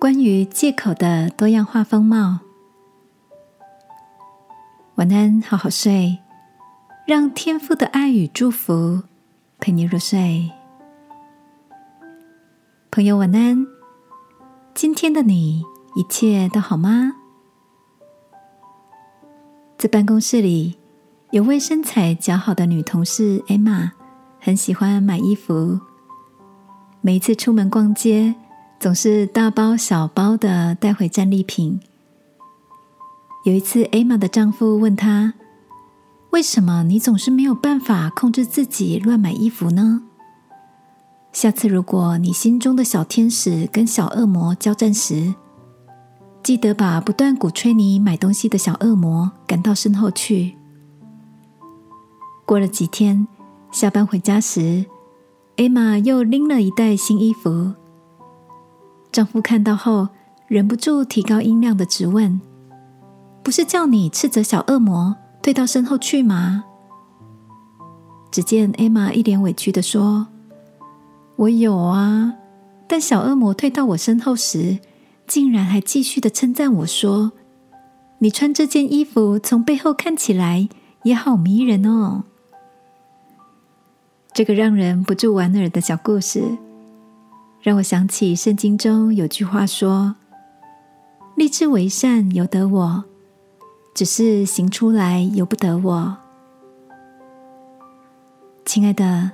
关于借口的多样化风貌。晚安，好好睡，让天父的爱与祝福陪你入睡。朋友，晚安。今天的你一切都好吗？在办公室里，有位身材姣好的女同事艾玛，很喜欢买衣服。每一次出门逛街。总是大包小包的带回战利品。有一次，艾玛的丈夫问她：“为什么你总是没有办法控制自己乱买衣服呢？”下次如果你心中的小天使跟小恶魔交战时，记得把不断鼓吹你买东西的小恶魔赶到身后去。过了几天，下班回家时，艾玛又拎了一袋新衣服。丈夫看到后，忍不住提高音量的质问：“不是叫你斥责小恶魔退到身后去吗？”只见艾玛一脸委屈的说：“我有啊，但小恶魔退到我身后时，竟然还继续的称赞我说：‘你穿这件衣服从背后看起来也好迷人哦。’这个让人不住莞尔的小故事。”让我想起圣经中有句话说：“立志为善由得我，只是行出来由不得我。”亲爱的，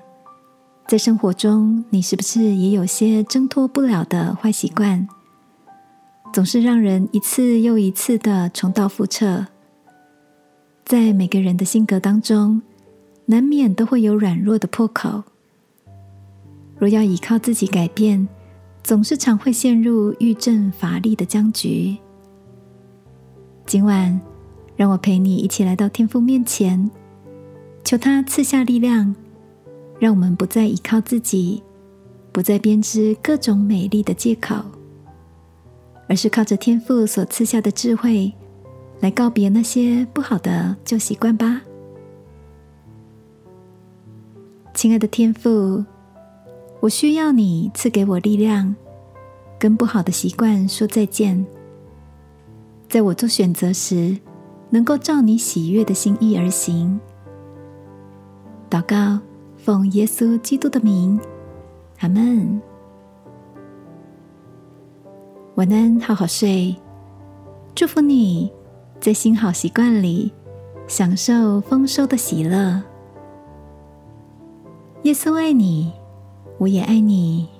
在生活中，你是不是也有些挣脱不了的坏习惯，总是让人一次又一次的重蹈覆辙？在每个人的性格当中，难免都会有软弱的破口。若要依靠自己改变，总是常会陷入欲振乏力的僵局。今晚，让我陪你一起来到天父面前，求他赐下力量，让我们不再依靠自己，不再编织各种美丽的借口，而是靠着天父所赐下的智慧，来告别那些不好的旧习惯吧。亲爱的天父。我需要你赐给我力量，跟不好的习惯说再见。在我做选择时，能够照你喜悦的心意而行。祷告，奉耶稣基督的名，阿门。晚安，好好睡。祝福你在新好习惯里享受丰收的喜乐。耶稣爱你。我也爱你。